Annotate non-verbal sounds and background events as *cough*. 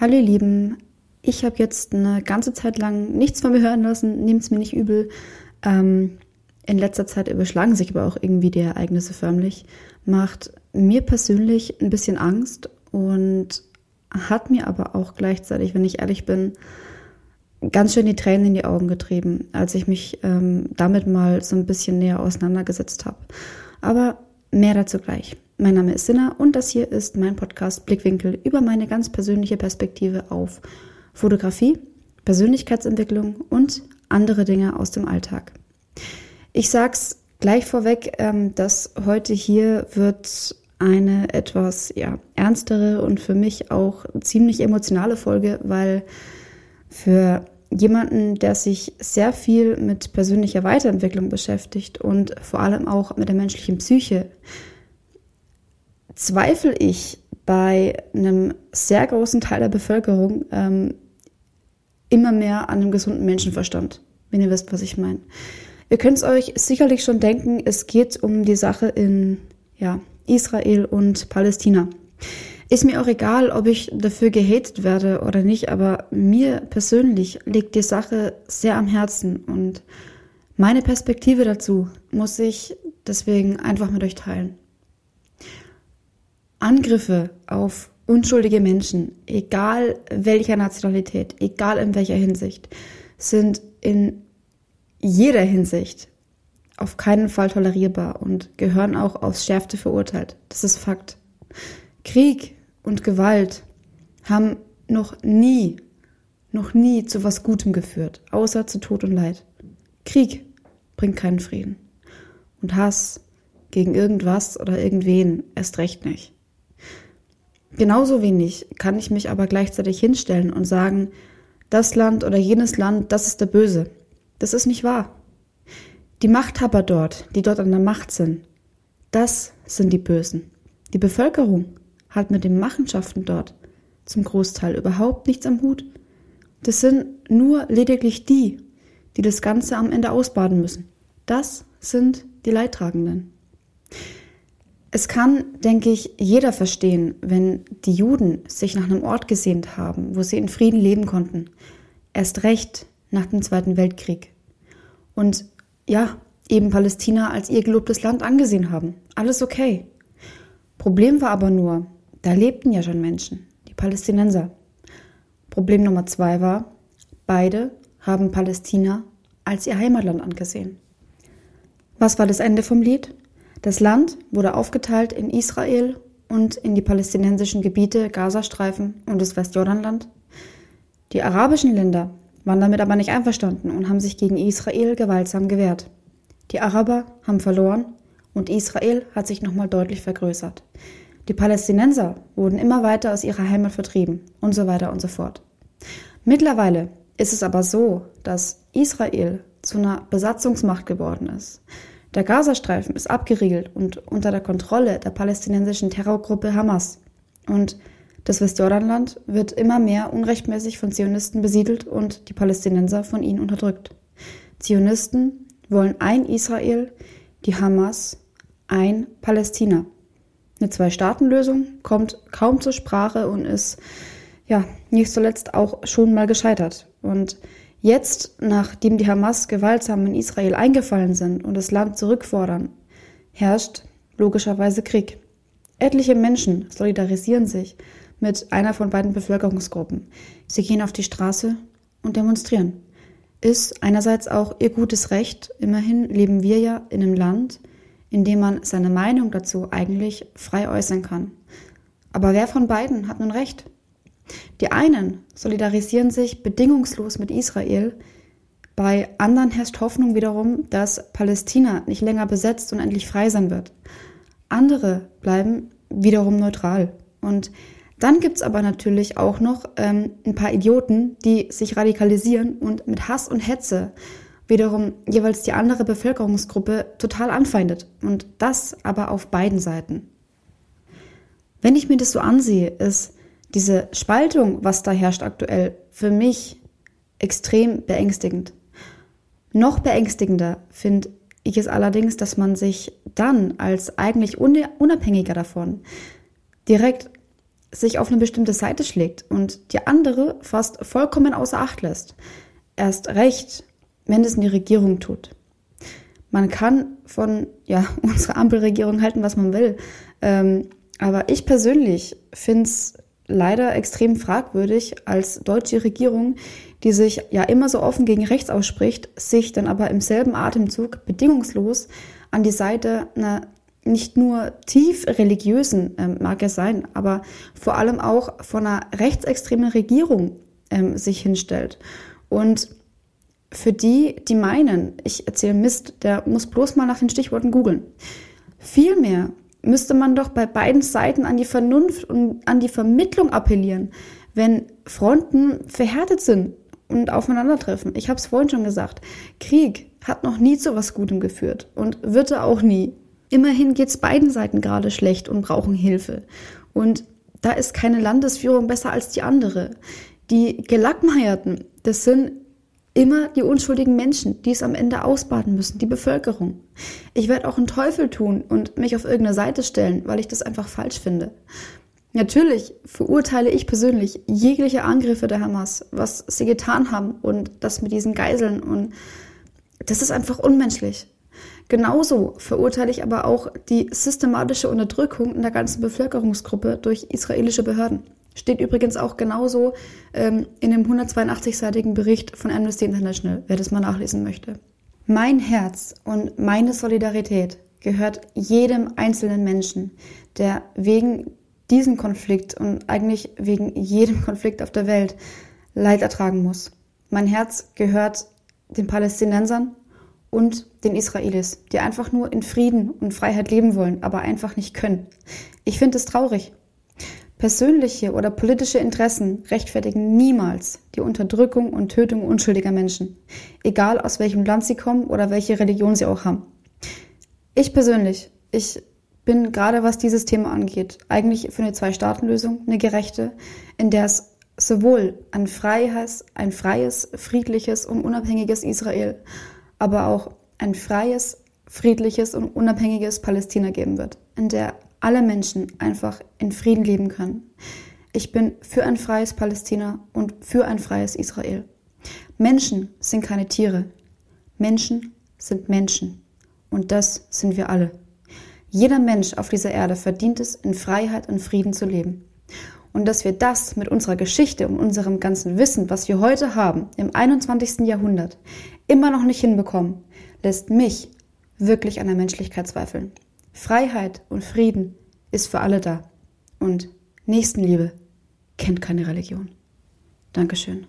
Hallo ihr Lieben, ich habe jetzt eine ganze Zeit lang nichts von mir hören lassen, nehmt es mir nicht übel. Ähm, in letzter Zeit überschlagen sich aber auch irgendwie die Ereignisse förmlich. Macht mir persönlich ein bisschen Angst und hat mir aber auch gleichzeitig, wenn ich ehrlich bin, ganz schön die Tränen in die Augen getrieben, als ich mich ähm, damit mal so ein bisschen näher auseinandergesetzt habe. Aber mehr dazu gleich. Mein Name ist Sinna und das hier ist mein Podcast Blickwinkel über meine ganz persönliche Perspektive auf Fotografie, Persönlichkeitsentwicklung und andere Dinge aus dem Alltag. Ich sag's gleich vorweg, ähm, dass heute hier wird eine etwas ja, ernstere und für mich auch ziemlich emotionale Folge, weil für jemanden, der sich sehr viel mit persönlicher Weiterentwicklung beschäftigt und vor allem auch mit der menschlichen Psyche, zweifle ich bei einem sehr großen Teil der Bevölkerung ähm, immer mehr an einem gesunden Menschenverstand, wenn ihr wisst, was ich meine. Ihr könnt es euch sicherlich schon denken, es geht um die Sache in ja, Israel und Palästina. Ist mir auch egal, ob ich dafür gehatet werde oder nicht, aber mir persönlich liegt die Sache sehr am Herzen und meine Perspektive dazu muss ich deswegen einfach mit euch teilen. Angriffe auf unschuldige Menschen, egal welcher Nationalität, egal in welcher Hinsicht, sind in jeder Hinsicht auf keinen Fall tolerierbar und gehören auch aufs Schärfste verurteilt. Das ist Fakt. Krieg und Gewalt haben noch nie, noch nie zu was Gutem geführt, außer zu Tod und Leid. Krieg bringt keinen Frieden. Und Hass gegen irgendwas oder irgendwen erst recht nicht. Genauso wenig kann ich mich aber gleichzeitig hinstellen und sagen, das Land oder jenes Land, das ist der Böse. Das ist nicht wahr. Die Machthaber dort, die dort an der Macht sind, das sind die Bösen. Die Bevölkerung hat mit den Machenschaften dort zum Großteil überhaupt nichts am Hut. Das sind nur lediglich die, die das Ganze am Ende ausbaden müssen. Das sind die Leidtragenden. Es kann, denke ich, jeder verstehen, wenn die Juden sich nach einem Ort gesehnt haben, wo sie in Frieden leben konnten. Erst recht nach dem Zweiten Weltkrieg. Und ja, eben Palästina als ihr gelobtes Land angesehen haben. Alles okay. Problem war aber nur, da lebten ja schon Menschen, die Palästinenser. Problem Nummer zwei war, beide haben Palästina als ihr Heimatland angesehen. Was war das Ende vom Lied? Das Land wurde aufgeteilt in Israel und in die palästinensischen Gebiete Gazastreifen und das Westjordanland. Die arabischen Länder waren damit aber nicht einverstanden und haben sich gegen Israel gewaltsam gewehrt. Die Araber haben verloren und Israel hat sich nochmal deutlich vergrößert. Die Palästinenser wurden immer weiter aus ihrer Heimat vertrieben und so weiter und so fort. Mittlerweile ist es aber so, dass Israel zu einer Besatzungsmacht geworden ist. Der Gazastreifen ist abgeriegelt und unter der Kontrolle der palästinensischen Terrorgruppe Hamas. Und das Westjordanland wird immer mehr unrechtmäßig von Zionisten besiedelt und die Palästinenser von ihnen unterdrückt. Zionisten wollen ein Israel, die Hamas ein Palästina. Eine Zwei-Staaten-Lösung kommt kaum zur Sprache und ist ja nicht zuletzt auch schon mal gescheitert. Und Jetzt, nachdem die Hamas gewaltsam in Israel eingefallen sind und das Land zurückfordern, herrscht logischerweise Krieg. Etliche Menschen solidarisieren sich mit einer von beiden Bevölkerungsgruppen. Sie gehen auf die Straße und demonstrieren. Ist einerseits auch ihr gutes Recht. Immerhin leben wir ja in einem Land, in dem man seine Meinung dazu eigentlich frei äußern kann. Aber wer von beiden hat nun recht? Die einen solidarisieren sich bedingungslos mit Israel, bei anderen herrscht Hoffnung wiederum, dass Palästina nicht länger besetzt und endlich frei sein wird. Andere bleiben wiederum neutral. Und dann gibt es aber natürlich auch noch ähm, ein paar Idioten, die sich radikalisieren und mit Hass und Hetze wiederum jeweils die andere Bevölkerungsgruppe total anfeindet. Und das aber auf beiden Seiten. Wenn ich mir das so ansehe, ist diese Spaltung, was da herrscht aktuell, für mich extrem beängstigend. Noch beängstigender finde ich es allerdings, dass man sich dann als eigentlich unabhängiger davon direkt sich auf eine bestimmte Seite schlägt und die andere fast vollkommen außer Acht lässt. Erst recht, wenn es eine Regierung tut. Man kann von ja, *laughs* unserer Ampelregierung halten, was man will. Ähm, aber ich persönlich finde es leider extrem fragwürdig, als deutsche Regierung, die sich ja immer so offen gegen rechts ausspricht, sich dann aber im selben Atemzug bedingungslos an die Seite einer nicht nur tief religiösen, ähm, mag es sein, aber vor allem auch von einer rechtsextremen Regierung ähm, sich hinstellt. Und für die, die meinen, ich erzähle Mist, der muss bloß mal nach den Stichworten googeln. Vielmehr müsste man doch bei beiden Seiten an die Vernunft und an die Vermittlung appellieren, wenn Fronten verhärtet sind und aufeinandertreffen. Ich habe es vorhin schon gesagt, Krieg hat noch nie zu was Gutem geführt und wird er auch nie. Immerhin geht es beiden Seiten gerade schlecht und brauchen Hilfe. Und da ist keine Landesführung besser als die andere. Die Gelackmeierten, das sind immer die unschuldigen Menschen, die es am Ende ausbaden müssen, die Bevölkerung. Ich werde auch einen Teufel tun und mich auf irgendeine Seite stellen, weil ich das einfach falsch finde. Natürlich verurteile ich persönlich jegliche Angriffe der Hamas, was sie getan haben und das mit diesen Geiseln und das ist einfach unmenschlich. Genauso verurteile ich aber auch die systematische Unterdrückung in der ganzen Bevölkerungsgruppe durch israelische Behörden. Steht übrigens auch genauso ähm, in dem 182-seitigen Bericht von Amnesty International, wer das mal nachlesen möchte. Mein Herz und meine Solidarität gehört jedem einzelnen Menschen, der wegen diesem Konflikt und eigentlich wegen jedem Konflikt auf der Welt Leid ertragen muss. Mein Herz gehört den Palästinensern und den Israelis, die einfach nur in Frieden und Freiheit leben wollen, aber einfach nicht können. Ich finde es traurig. Persönliche oder politische Interessen rechtfertigen niemals die Unterdrückung und Tötung unschuldiger Menschen, egal aus welchem Land sie kommen oder welche Religion sie auch haben. Ich persönlich, ich bin gerade was dieses Thema angeht, eigentlich für eine Zwei-Staaten-Lösung, eine gerechte, in der es sowohl ein freies, ein freies, friedliches und unabhängiges Israel, aber auch ein freies, friedliches und unabhängiges Palästina geben wird, in der alle Menschen einfach in Frieden leben können. Ich bin für ein freies Palästina und für ein freies Israel. Menschen sind keine Tiere. Menschen sind Menschen. Und das sind wir alle. Jeder Mensch auf dieser Erde verdient es, in Freiheit und Frieden zu leben. Und dass wir das mit unserer Geschichte und unserem ganzen Wissen, was wir heute haben, im 21. Jahrhundert, immer noch nicht hinbekommen, lässt mich wirklich an der Menschlichkeit zweifeln. Freiheit und Frieden ist für alle da. Und Nächstenliebe kennt keine Religion. Dankeschön.